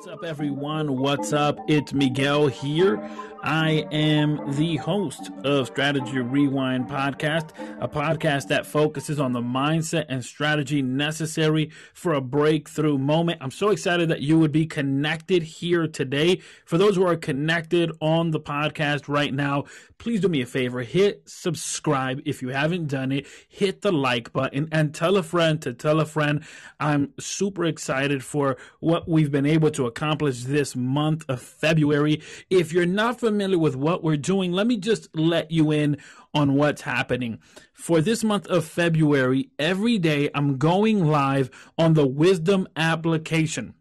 What's up, everyone? What's up? It's Miguel here. I am the host of Strategy Rewind Podcast, a podcast that focuses on the mindset and strategy necessary for a breakthrough moment. I'm so excited that you would be connected here today. For those who are connected on the podcast right now, please do me a favor hit subscribe if you haven't done it, hit the like button, and tell a friend to tell a friend. I'm super excited for what we've been able to accomplish this month of February. If you're not familiar with what we're doing, let me just let you in on what's happening. For this month of February, every day I'm going live on the Wisdom application.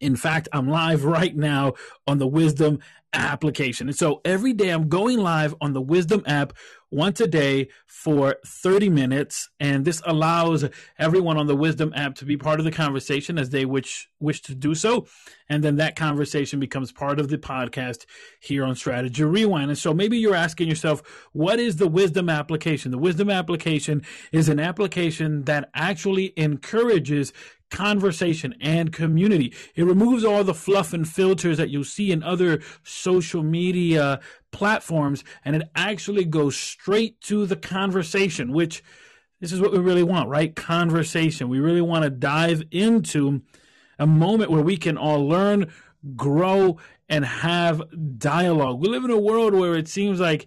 In fact, I'm live right now on the Wisdom application. And so every day I'm going live on the Wisdom app once a day for 30 minutes. And this allows everyone on the Wisdom app to be part of the conversation as they wish, wish to do so. And then that conversation becomes part of the podcast here on Strategy Rewind. And so maybe you're asking yourself, what is the Wisdom application? The Wisdom application is an application that actually encourages conversation and community. It removes all the fluff and filters that you see in other social media platforms and it actually goes straight to the conversation, which this is what we really want, right? Conversation. We really want to dive into a moment where we can all learn, grow, and have dialogue. We live in a world where it seems like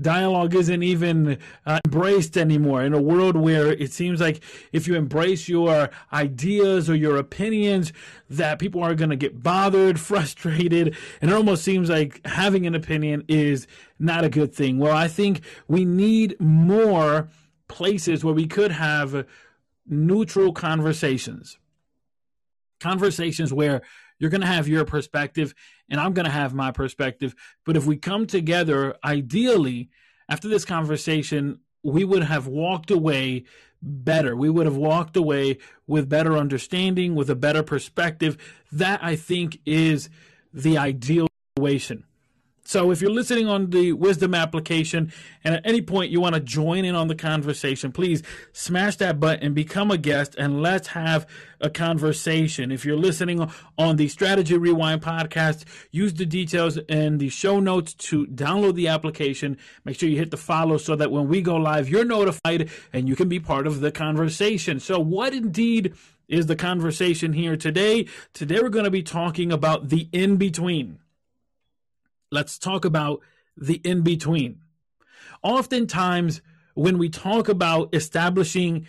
dialogue isn't even uh, embraced anymore. In a world where it seems like if you embrace your ideas or your opinions that people are going to get bothered frustrated and it almost seems like having an opinion is not a good thing. Well i think we need more places where we could have neutral conversations. Conversations where you're going to have your perspective and I'm going to have my perspective. But if we come together, ideally, after this conversation, we would have walked away better. We would have walked away with better understanding, with a better perspective. That I think is the ideal situation. So if you're listening on the Wisdom application and at any point you want to join in on the conversation, please smash that button, become a guest, and let's have a conversation. If you're listening on the Strategy Rewind podcast, use the details in the show notes to download the application. Make sure you hit the follow so that when we go live, you're notified and you can be part of the conversation. So what indeed is the conversation here today? Today we're going to be talking about the in between let's talk about the in between. Oftentimes, when we talk about establishing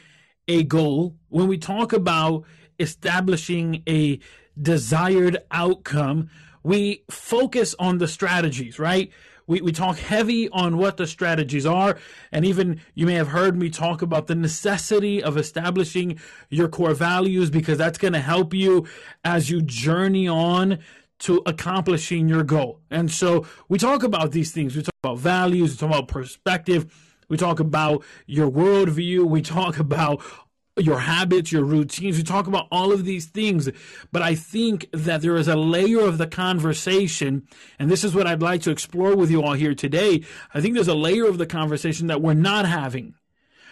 a goal, when we talk about establishing a desired outcome, we focus on the strategies, right? We, we talk heavy on what the strategies are. And even you may have heard me talk about the necessity of establishing your core values because that's going to help you as you journey on to accomplishing your goal. And so we talk about these things. We talk about values, we talk about perspective, we talk about your worldview, we talk about your habits, your routines. We talk about all of these things, but I think that there is a layer of the conversation, and this is what I'd like to explore with you all here today. I think there's a layer of the conversation that we're not having.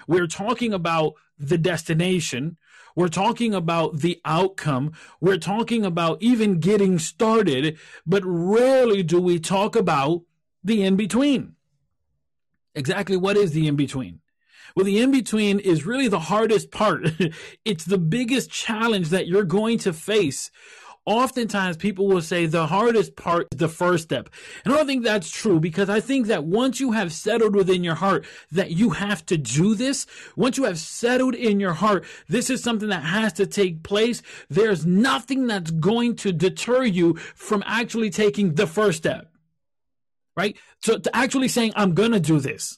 We're talking about the destination. We're talking about the outcome. We're talking about even getting started, but rarely do we talk about the in between. Exactly what is the in between? Well, the in between is really the hardest part. it's the biggest challenge that you're going to face oftentimes people will say the hardest part is the first step. And I don't think that's true because I think that once you have settled within your heart that you have to do this, once you have settled in your heart, this is something that has to take place. There's nothing that's going to deter you from actually taking the first step. Right? So to actually saying, I'm going to do this.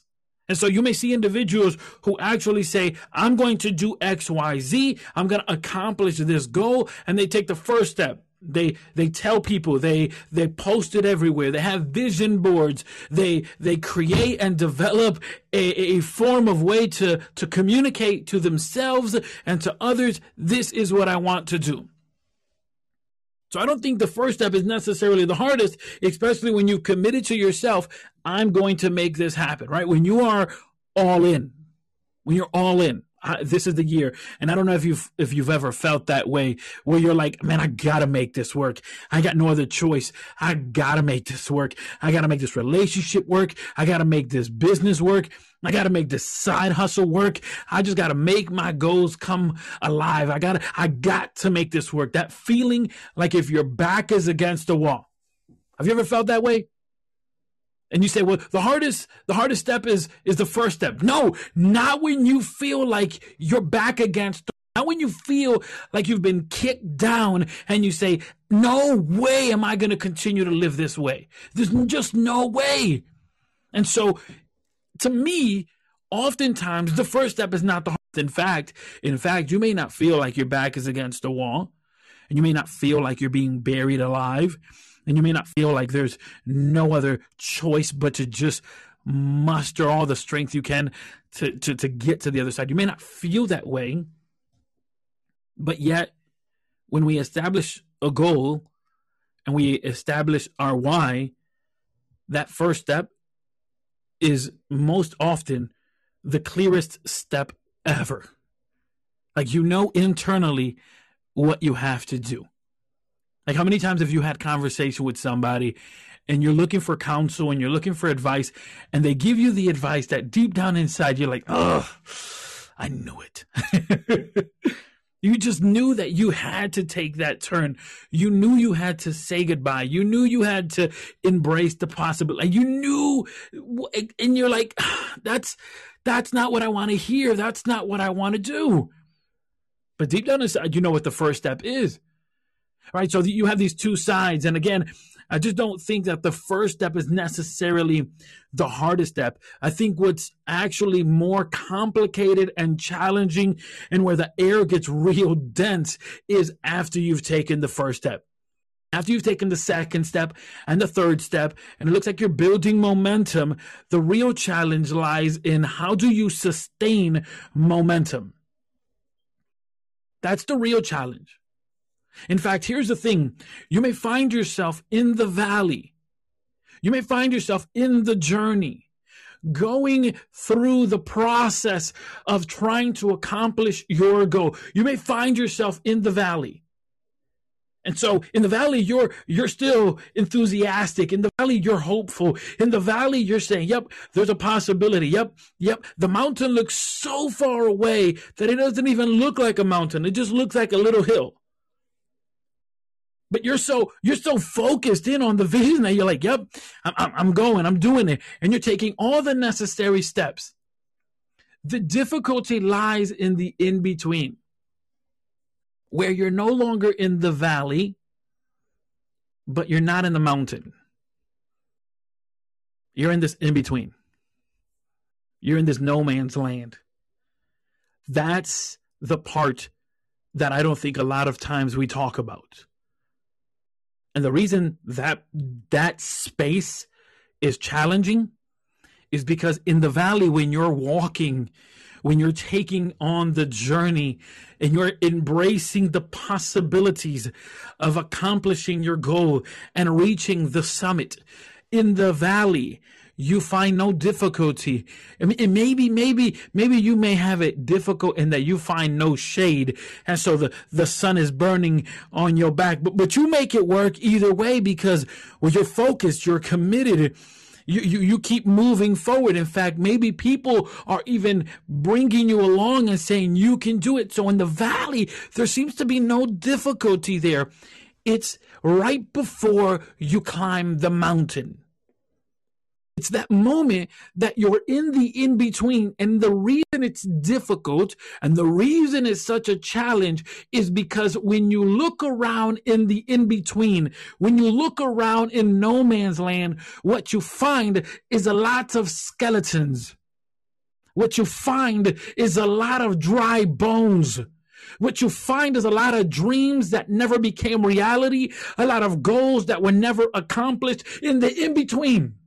And so you may see individuals who actually say, I'm going to do X, Y, Z. I'm going to accomplish this goal. And they take the first step. They, they tell people, they, they post it everywhere. They have vision boards. They, they create and develop a, a form of way to, to communicate to themselves and to others. This is what I want to do. So I don't think the first step is necessarily the hardest, especially when you've committed to yourself, I'm going to make this happen, right? When you are all in, when you're all in, This is the year. And I don't know if you've, if you've ever felt that way where you're like, man, I gotta make this work. I got no other choice. I gotta make this work. I gotta make this relationship work. I gotta make this business work. I got to make this side hustle work. I just got to make my goals come alive. I got to I got to make this work. That feeling like if your back is against the wall. Have you ever felt that way? And you say, well, the hardest, the hardest step is, is the first step. No, not when you feel like you're back against, not when you feel like you've been kicked down and you say, no way am I going to continue to live this way. There's just no way. And so to me, oftentimes the first step is not the hardest. In fact, in fact, you may not feel like your back is against the wall and you may not feel like you're being buried alive and you may not feel like there's no other choice but to just muster all the strength you can to, to, to get to the other side. You may not feel that way, but yet when we establish a goal and we establish our why, that first step is most often the clearest step ever. Like you know internally what you have to do. Like how many times have you had conversation with somebody and you're looking for counsel and you're looking for advice and they give you the advice that deep down inside you're like, "Oh, I knew it." You just knew that you had to take that turn. You knew you had to say goodbye. You knew you had to embrace the possibility. You knew, and you're like, that's, that's not what I want to hear. That's not what I want to do. But deep down inside, you know what the first step is. Right. So you have these two sides. And again, I just don't think that the first step is necessarily the hardest step. I think what's actually more complicated and challenging and where the air gets real dense is after you've taken the first step. After you've taken the second step and the third step, and it looks like you're building momentum, the real challenge lies in how do you sustain momentum? That's the real challenge. In fact, here's the thing you may find yourself in the valley, you may find yourself in the journey. Going through the process of trying to accomplish your goal. You may find yourself in the valley. And so in the valley, you're, you're still enthusiastic. In the valley, you're hopeful. In the valley, you're saying, yep, there's a possibility. Yep, yep. The mountain looks so far away that it doesn't even look like a mountain. It just looks like a little hill but you're so you're so focused in on the vision that you're like yep I'm, I'm going i'm doing it. And you're taking all the necessary steps. The difficulty lies in the in between where you're no longer in the valley but you're not in the mountain. You're in this in between you're in this no man's land. That's the part that i don't think a lot of times we talk about and the reason that that space is challenging is because in the valley, when you're walking, when you're taking on the journey and you're embracing the possibilities of accomplishing your goal and reaching the summit in the valley, you find no difficulty. And maybe, maybe, maybe you may have it difficult in that you find no shade. And so the, the sun is burning on your back, but, but you make it work either way because well, you're focused, you're committed. You, you, you keep moving forward. In fact, maybe people are even bringing you along and saying you can do it. So in the valley, there seems to be no difficulty there. It's right before you climb the mountain. It's that moment that you're in the in between. And the reason it's difficult and the reason it's such a challenge is because when you look around in the in between, when you look around in no man's land, what you find is a lot of skeletons. What you find is a lot of dry bones. What you find is a lot of dreams that never became reality, a lot of goals that were never accomplished in the in between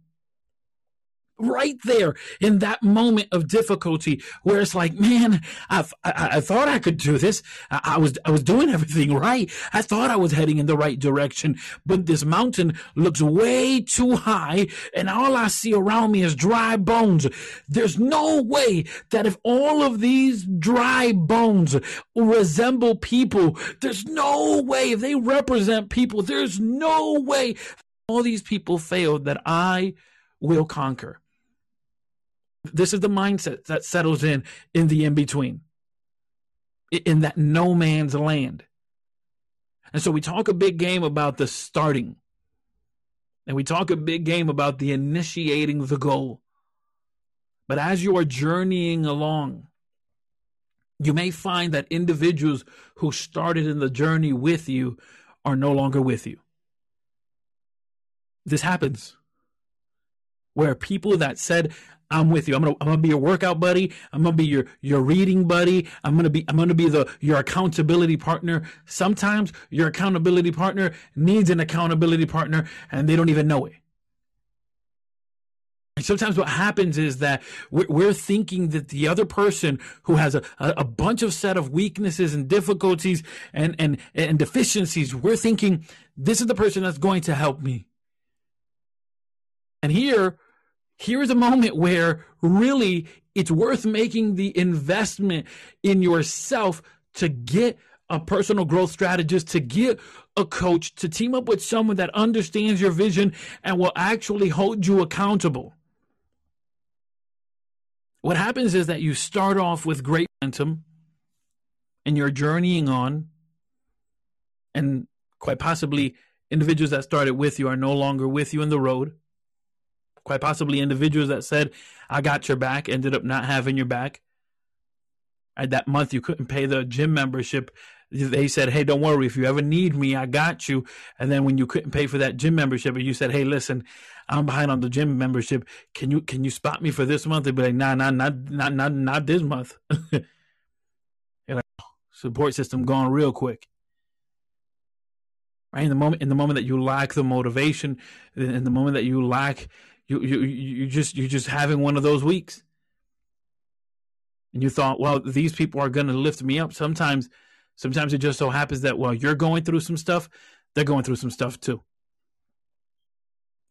right there in that moment of difficulty where it's like, man, I, I, I thought I could do this. I, I, was, I was doing everything right. I thought I was heading in the right direction, but this mountain looks way too high and all I see around me is dry bones. There's no way that if all of these dry bones resemble people, there's no way if they represent people, there's no way all these people failed that I will conquer. This is the mindset that settles in in the in between, in that no man's land. And so we talk a big game about the starting, and we talk a big game about the initiating the goal. But as you are journeying along, you may find that individuals who started in the journey with you are no longer with you. This happens where people that said, I'm with you. I'm gonna I'm gonna be your workout buddy. I'm gonna be your your reading buddy. I'm gonna be I'm gonna be the your accountability partner. Sometimes your accountability partner needs an accountability partner and they don't even know it. And sometimes what happens is that we're, thinking that the other person who has a, a bunch of set of weaknesses and difficulties and, and, and deficiencies, we're thinking this is the person that's going to help me. And here, here is a moment where really it's worth making the investment in yourself to get a personal growth strategist, to get a coach, to team up with someone that understands your vision and will actually hold you accountable. What happens is that you start off with great momentum and you're journeying on, and quite possibly individuals that started with you are no longer with you in the road quite possibly individuals that said, I got your back, ended up not having your back. At that month, you couldn't pay the gym membership. They said, Hey, don't worry. If you ever need me, I got you. And then when you couldn't pay for that gym membership, and you said, Hey, listen, I'm behind on the gym membership. Can you can you spot me for this month? They'd be like, Nah, nah, not not not not this month. like, oh, support system gone real quick right in the moment in the moment that you lack the motivation in the moment that you lack you you you just you're just having one of those weeks. And you thought well these people are going to lift me up. Sometimes sometimes it just so happens that while you're going through some stuff they're going through some stuff too.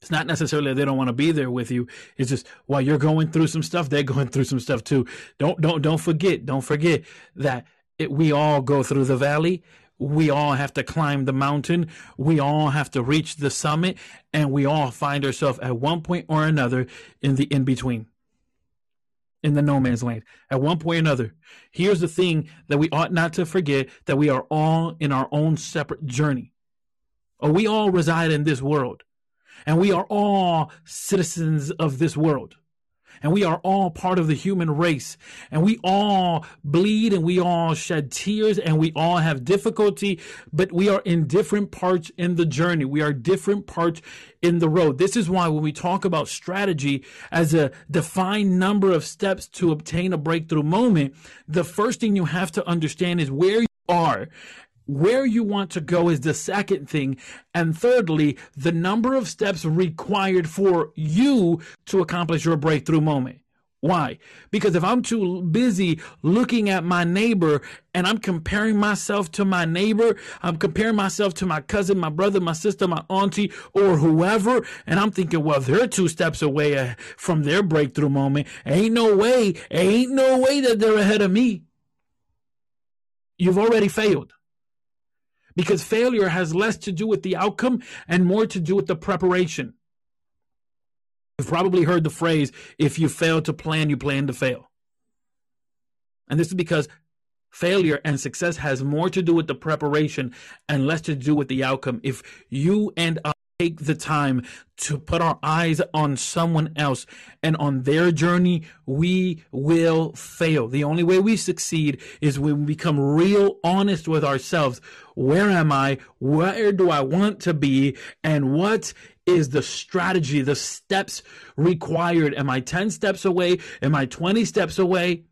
It's not necessarily they don't want to be there with you. It's just while you're going through some stuff they're going through some stuff too. Don't don't don't forget don't forget that it, we all go through the valley we all have to climb the mountain. We all have to reach the summit and we all find ourselves at one point or another in the in between, in the no man's land. At one point or another. Here's the thing that we ought not to forget that we are all in our own separate journey. We all reside in this world and we are all citizens of this world and we are all part of the human race and we all bleed and we all shed tears and we all have difficulty, but we are in different parts in the journey. We are different parts in the road. This is why when we talk about strategy as a defined number of steps to obtain a breakthrough moment, the first thing you have to understand is where you are where you want to go is the second thing. And thirdly, the number of steps required for you to accomplish your breakthrough moment. Why? Because if I'm too busy looking at my neighbor and I'm comparing myself to my neighbor, I'm comparing myself to my cousin, my brother, my sister, my auntie, or whoever, and I'm thinking, well, they're two steps away uh, from their breakthrough moment. Ain't no way, ain't no way that they're ahead of me. You've already failed because failure has less to do with the outcome and more to do with the preparation. You've probably heard the phrase if you fail to plan, you plan to fail. And this is because failure and success has more to do with the preparation and less to do with the outcome. If you and I take the time to put our eyes on someone else and on their journey, we will fail. The only way we succeed is when we become real honest with ourselves. Where am I? Where do I want to be? And what is the strategy, the steps required? Am I 10 steps away? Am I 20 steps away?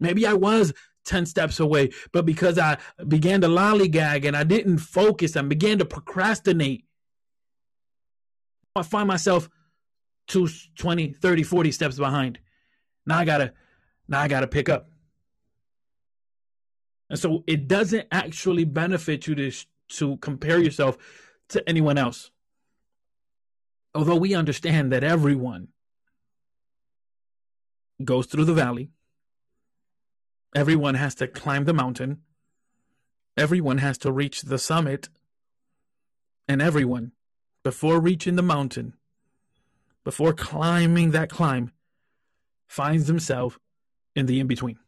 Maybe I was 10 steps away, but because I began to lollygag and I didn't focus and began to procrastinate, I find myself two, 20, 30, 40 steps behind. Now I gotta, now I gotta pick up. And so it doesn't actually benefit you to, to compare yourself to anyone else. Although we understand that everyone goes through the valley, everyone has to climb the mountain, everyone has to reach the summit, and everyone, before reaching the mountain, before climbing that climb, finds himself in the in between.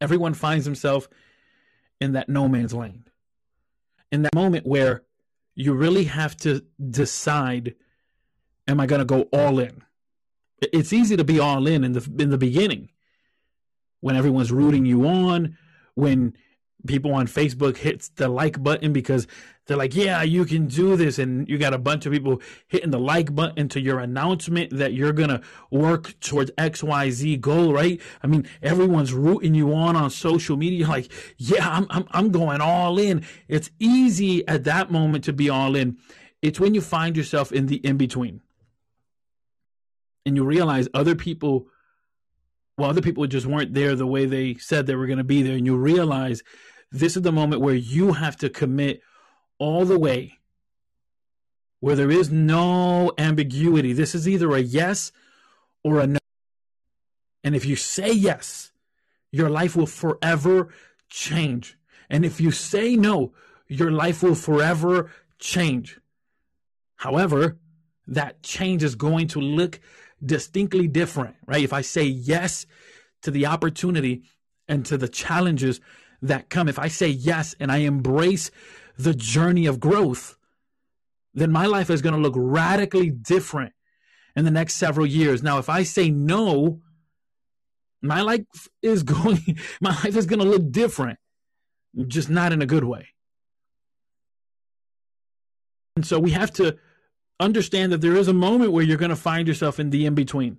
Everyone finds himself in that no man's land. In that moment where you really have to decide am I going to go all in? It's easy to be all in in the in the beginning when everyone's rooting you on, when people on Facebook hits the like button because they're like, yeah, you can do this. And you got a bunch of people hitting the like button to your announcement that you're going to work towards XYZ goal, right? I mean, everyone's rooting you on on social media. Like, yeah, I'm, I'm, I'm going all in. It's easy at that moment to be all in. It's when you find yourself in the in between and you realize other people well, other people just weren't there the way they said they were going to be there. And you realize this is the moment where you have to commit all the way, where there is no ambiguity. This is either a yes or a no. And if you say yes, your life will forever change. And if you say no, your life will forever change. However, that change is going to look distinctly different, right? If I say yes to the opportunity and to the challenges that come, if I say yes and I embrace the journey of growth, then my life is going to look radically different in the next several years. Now, if I say no, my life is going, my life is going to look different, just not in a good way. And so we have to understand that there is a moment where you're going to find yourself in the in between.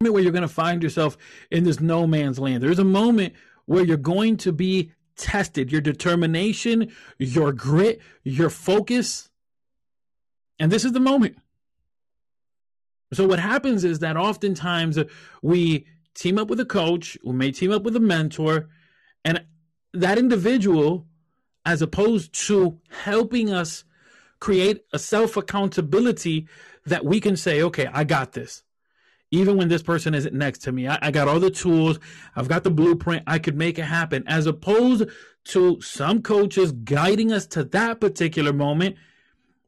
Moment where you're going to find yourself in this no man's land. There's a moment where you're going to be tested. Your determination, your grit, your focus. And this is the moment. So, what happens is that oftentimes uh, we team up with a coach, we may team up with a mentor, and that individual, as opposed to helping us create a self accountability that we can say, okay, I got this. Even when this person isn't next to me, I, I, got all the tools, I've got the blueprint, I could make it happen. As opposed to some coaches guiding us to that particular moment,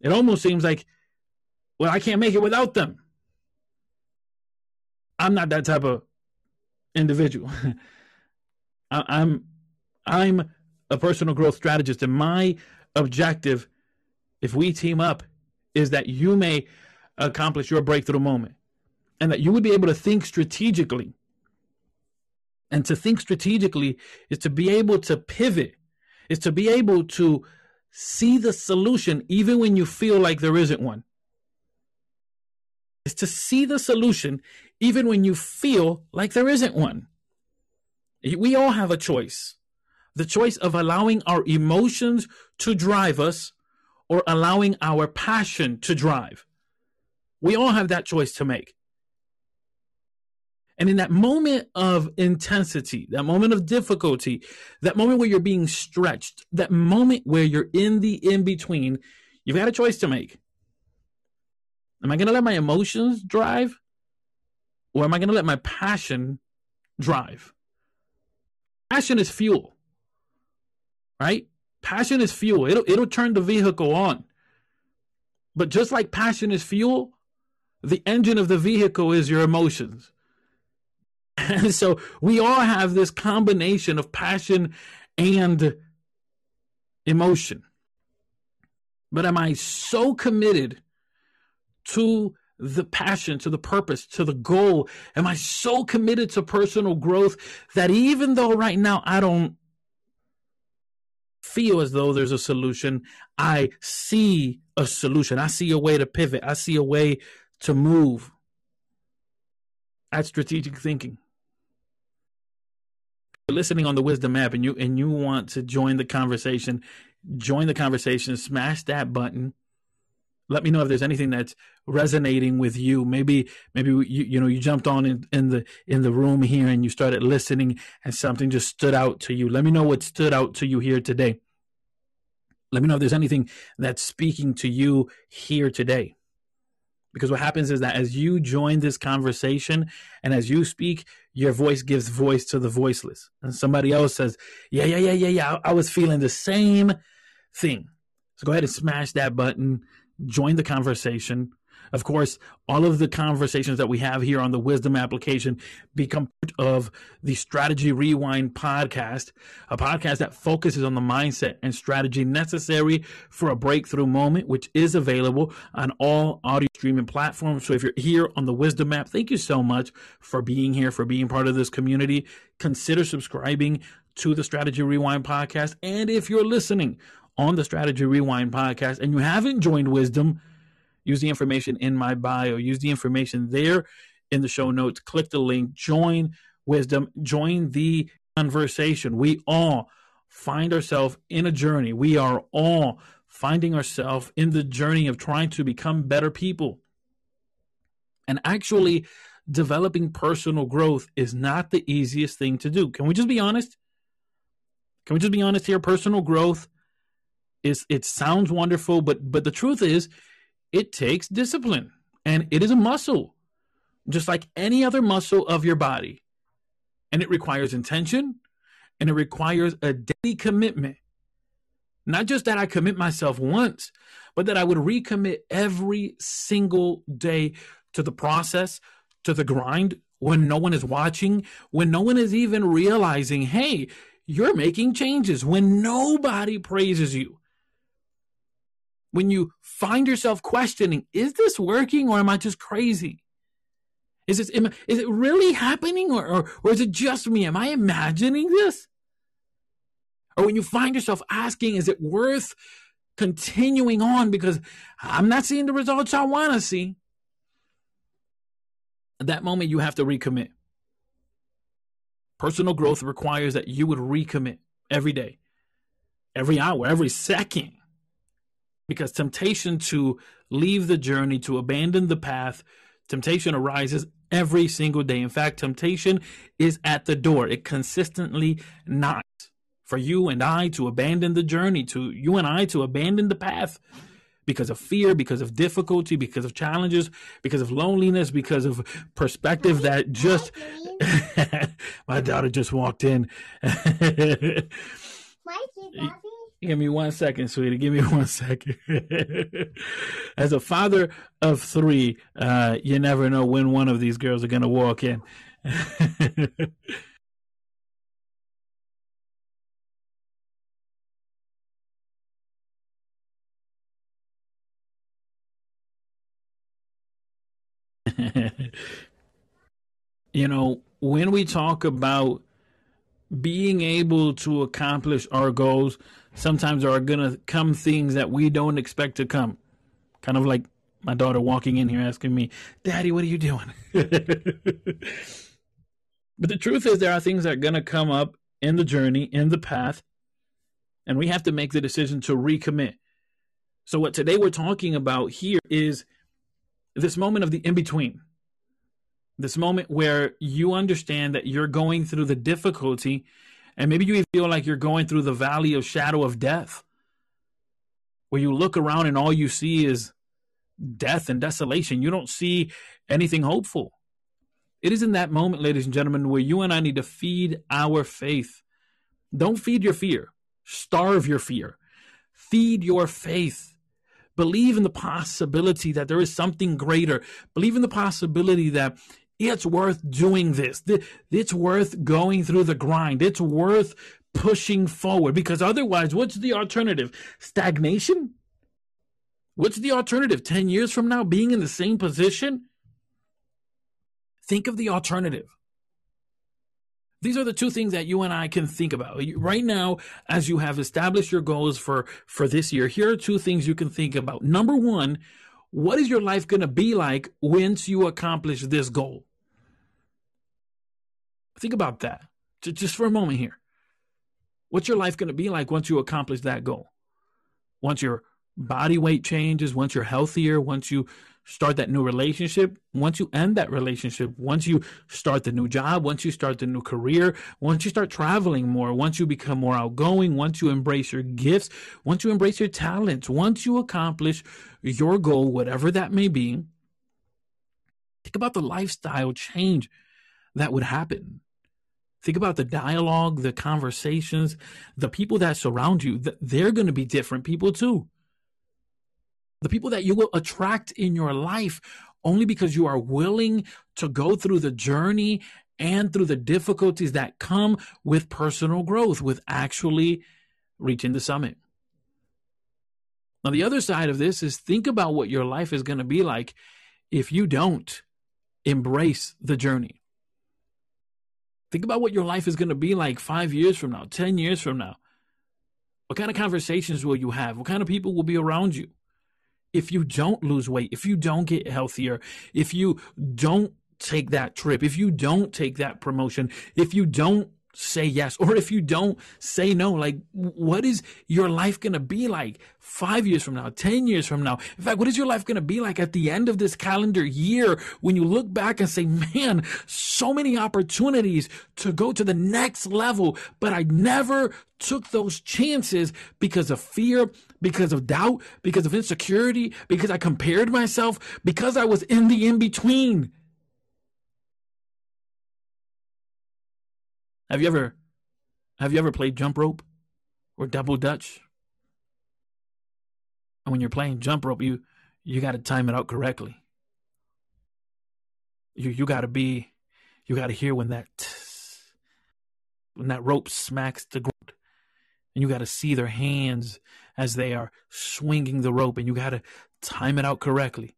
it almost seems like, well, I can't make it without them. I'm not that type of individual. I, I'm I'm a personal growth strategist, and my objective if we team up, is that you may accomplish your breakthrough moment and that you would be able to think strategically. And to think strategically is to be able to pivot, is to be able to see the solution even when you feel like there isn't one. Is to see the solution even when you feel like there isn't one. We all have a choice the choice of allowing our emotions to drive us or allowing our passion to drive. We all have that choice to make. And in that moment of intensity, that moment of difficulty, that moment where you're being stretched, that moment where you're in the in between, you've got a choice to make. Am I going to let my emotions drive? Or am I going to let my passion drive? Passion is fuel, right? Passion is fuel. It'll it'll turn the vehicle on. But just like passion is fuel, the engine of the vehicle is your emotions. And so we all have this combination of passion and emotion. But am I so committed to the passion, to the purpose, to the goal? Am I so committed to personal growth that even though right now I don't feel as though there's a solution. I see a solution. I see a way to pivot. I see a way to move. That's strategic thinking. Listening on the Wisdom app and you and you want to join the conversation, join the conversation, smash that button. Let me know if there's anything that's resonating with you. Maybe maybe you you know you jumped on in, in the in the room here and you started listening and something just stood out to you. Let me know what stood out to you here today. Let me know if there's anything that's speaking to you here today because what happens is that as you join this conversation and as you speak your voice gives voice to the voiceless and somebody else says yeah yeah yeah yeah yeah i, was feeling the same thing so go ahead and smash that button join the conversation. Of course, all of the conversations that we have here on the Wisdom application become part of the Strategy Rewind podcast, a podcast that focuses on the mindset and strategy necessary for a breakthrough moment, which is available on all audio streaming platforms. So if you're here on the Wisdom app, thank you so much for being here, for being part of this community. Consider subscribing to the Strategy Rewind podcast. And if you're listening on the Strategy Rewind podcast and you haven't joined Wisdom, use the information in my bio, use the information there in the show notes, click the link, join Wisdom, join the conversation. We all find ourselves in a journey. We are all finding ourselves in the journey of trying to become better people. And actually, developing personal growth is not the easiest thing to do. Can we just be honest? Can we just be honest here? Personal growth is it sounds wonderful, but but the truth is, it takes discipline, and it is a muscle, just like any other muscle of your body, and it requires intention, and it requires a daily commitment. Not just that I commit myself once, but that I would recommit every single day to the process, to the grind, when no one is watching, when no one is even realizing, hey, you're making changes, when nobody praises you when you find yourself questioning, is this working or am I just crazy? Is this, is it really happening or, or, or is it just me? Am I imagining this? Or when you find yourself asking, is it worth continuing on because I'm not seeing the results I want to see? At that moment, you have to recommit. Personal growth requires that you would recommit every day, every hour, every second because temptation to leave the journey, to abandon the path, temptation arises every single day. In fact, temptation is at the door. It consistently knocks for you and I to abandon the journey, to you and I to abandon the path because of fear, because of difficulty, because of challenges, because of loneliness, because of perspective that just my daughter just walked in. Give me one second, sweetie. Give me one second. As a father of three, uh, you never know when one of these girls are going to walk in. you know, when we talk about being able to accomplish our goals, sometimes there are going to come things that we don't expect to come. Kind of like my daughter walking in here asking me, Daddy, what are you doing? but the truth is, there are things that are going to come up in the journey, in the path, and we have to make the decision to recommit. So, what today we're talking about here is this moment of the in between this moment where you understand that you're going through the difficulty and maybe you feel like you're going through the valley of shadow of death where you look around and all you see is death and desolation. You don't see anything hopeful. It is in that moment ladies and gentlemen where you and i need to feed our faith. Don't feed your fear. Starve your fear. Feed your faith. Believe in the possibility that there is something greater. Believe in the possibility that it's worth doing this. It's worth going through the grind. It's worth pushing forward because otherwise, what's the alternative? Stagnation? What's the alternative? 10 years from now, being in the same position? Think of the alternative. These are the two things that you and I can think about. Right now, as you have established your goals for, for this year, here are two things you can think about. Number one, what is your life going to be like once you accomplish this goal? Think about that just for a moment here. What's your life going to be like once you accomplish that goal? Once you're body weight changes, once you're healthier, once you start that new relationship, once you end that relationship, once you start the new job, once you start the new career, once you start traveling more, once you become more outgoing, once you embrace your gifts, once you embrace your talents, once you accomplish your goal, whatever that may be, think about the lifestyle change that would happen. Think about the dialogue, the conversations, the people that surround you. They're going to be different people too the people that you will attract in your life only because you are willing to go through the journey and through the difficulties that come with personal growth, with actually reaching the summit. Now, the other side of this is think about what your life is going to be like if you don't embrace the journey. Think about what your life is going to be like five years from now, 10 years from now. What kind of conversations will you have? What kind of people will be around you? If you don't lose weight, if you don't get healthier, if you don't take that trip, if you don't take that promotion, if you don't say yes, or if you don't say no, like what is your life going to be like five years from now, 10 years from now? In fact, what is your life going to be like at the end of this calendar year when you look back and say, man, so many opportunities to go to the next level, but I never took those chances because of fear, because of doubt, because of insecurity, because I compared myself, because I was in the in between. Have you ever have you ever played jump rope or double dutch? And when you're playing jump rope, you you got to time it out correctly. You you got to be you got to hear when that when that rope smacks the ground and you got to see their hands as they are swinging the rope and you got to time it out correctly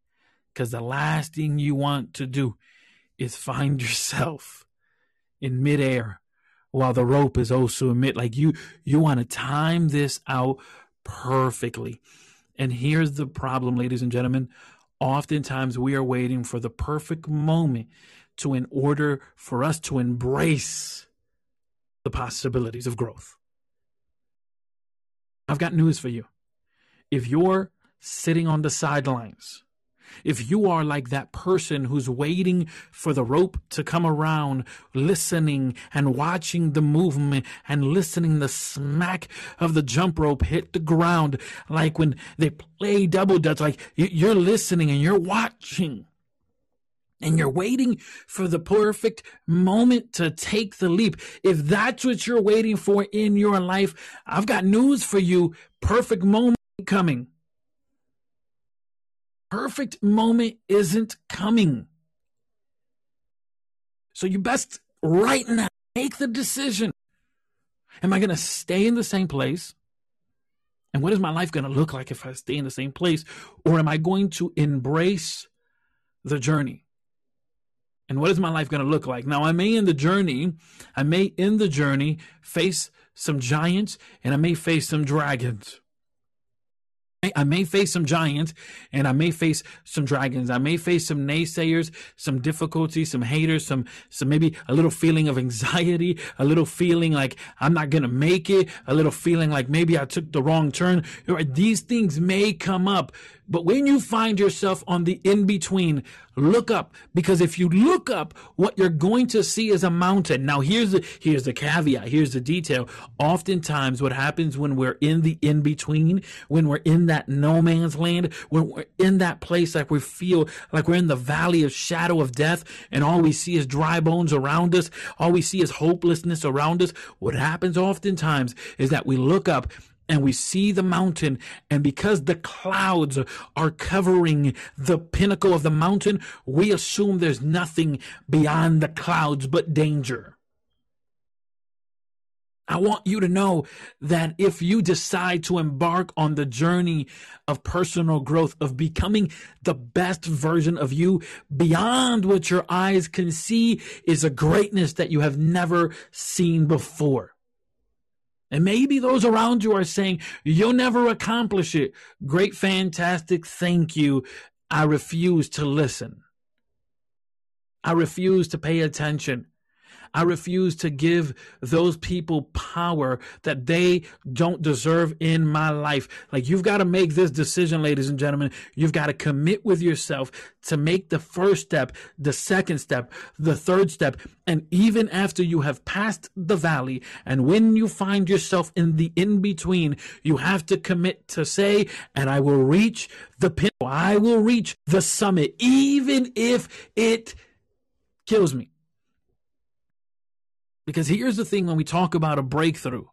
because the last thing you want to do is find yourself in midair while the rope is also mid like you you want to time this out perfectly. And here's the problem ladies and gentlemen. Oftentimes we are waiting for the perfect moment to in order for us to embrace the possibilities of growth. I've got news for you. If you're sitting on the sidelines, if you are like that person who's waiting for the rope to come around, listening and watching the movement and listening the smack of the jump rope hit the ground, like when they play double dutch, like you're listening and you're watching and you're waiting for the perfect moment to take the leap. If that's what you're waiting for in your life, I've got news for you. Perfect moment coming. Perfect moment isn't coming. So you best right now make the decision. Am I going to stay in the same place? And what is my life going to look like if I stay in the same place? Or am I going to embrace the journey? and what is my life going to look like? Now, I may in the journey, I may in the journey face some giants and I may face some dragons. I may face some giants and I may face some dragons. I may face some naysayers, some difficulties, some haters, some, some maybe a little feeling of anxiety, a little feeling like I'm not going to make it, a little feeling like maybe I took the wrong turn. These things may come up. But when you find yourself on the in between, look up because if you look up, what you're going to see is a mountain. Now here's the here's the caveat, here's the detail. Oftentimes what happens when we're in the in between, when we're in that no man's land, when we're in that place like we feel like we're in the valley of shadow of death and all we see is dry bones around us, all we see is hopelessness around us, what happens oftentimes is that we look up and we see the mountain and because the clouds are covering the pinnacle of the mountain we assume there's nothing beyond the clouds but danger I want you to know that if you decide to embark on the journey of personal growth, of becoming the best version of you beyond what your eyes can see is a greatness that you have never seen before. And maybe those around you are saying, you'll never accomplish it. Great, fantastic. Thank you. I refuse to listen. I refuse to pay attention. I refuse to give those people power that they don't deserve in my life. Like you've got to make this decision, ladies and gentlemen. You've got to commit with yourself to make the first step, the second step, the third step. And even after you have passed the valley and when you find yourself in the in between, you have to commit to say, and I will reach the pinnacle. I will reach the summit, even if it kills me. Because here's the thing when we talk about a breakthrough,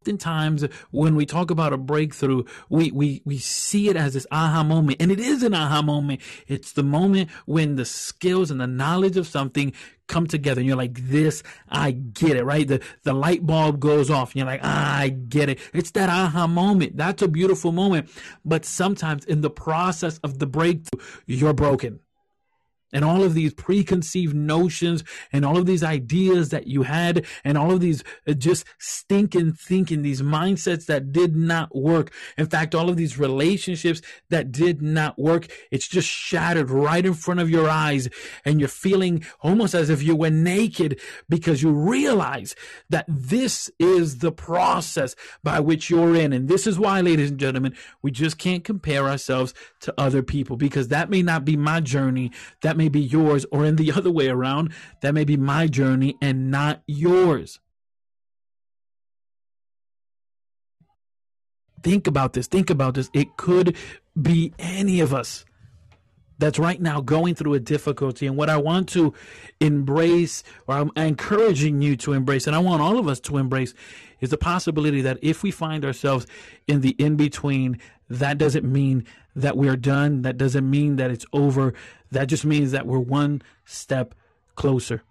oftentimes when we talk about a breakthrough, we, we, we see it as this aha moment. And it is an aha moment. It's the moment when the skills and the knowledge of something come together and you're like, this, I get it, right? The, the light bulb goes off and you're like, ah, I get it. It's that aha moment. That's a beautiful moment. But sometimes in the process of the breakthrough, you're broken and all of these preconceived notions and all of these ideas that you had and all of these uh, just stinking thinking, these mindsets that did not work. In fact, all of these relationships that did not work, it's just shattered right in front of your eyes. And you're feeling almost as if you were naked because you realize that this is the process by which you're in. And this is why, ladies and gentlemen, we just can't compare ourselves to other people because that may not be my journey. That may be yours, or in the other way around, that may be my journey and not yours. Think about this. Think about this. It could be any of us that's right now going through a difficulty. And what I want to embrace, or I'm encouraging you to embrace, and I want all of us to embrace, is the possibility that if we find ourselves in the in between, that doesn't mean that we're done. That doesn't mean that it's over. That just means that we're one step closer.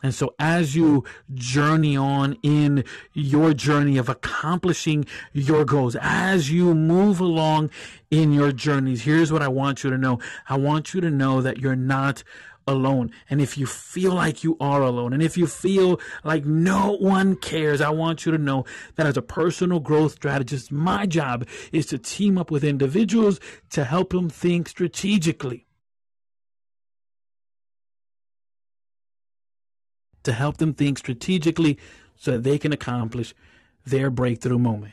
And so, as you journey on in your journey of accomplishing your goals, as you move along in your journeys, here's what I want you to know. I want you to know that you're not alone. And if you feel like you are alone, and if you feel like no one cares, I want you to know that as a personal growth strategist, my job is to team up with individuals to help them think strategically. To help them think strategically so that they can accomplish their breakthrough moment.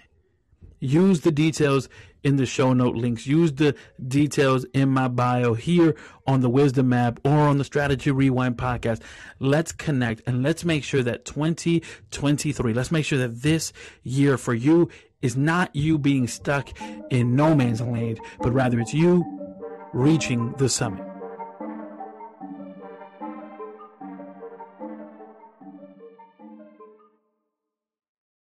Use the details in the show note links. Use the details in my bio here on the Wisdom App or on the Strategy Rewind podcast. Let's connect and let's make sure that 2023, let's make sure that this year for you is not you being stuck in no man's land, but rather it's you reaching the summit.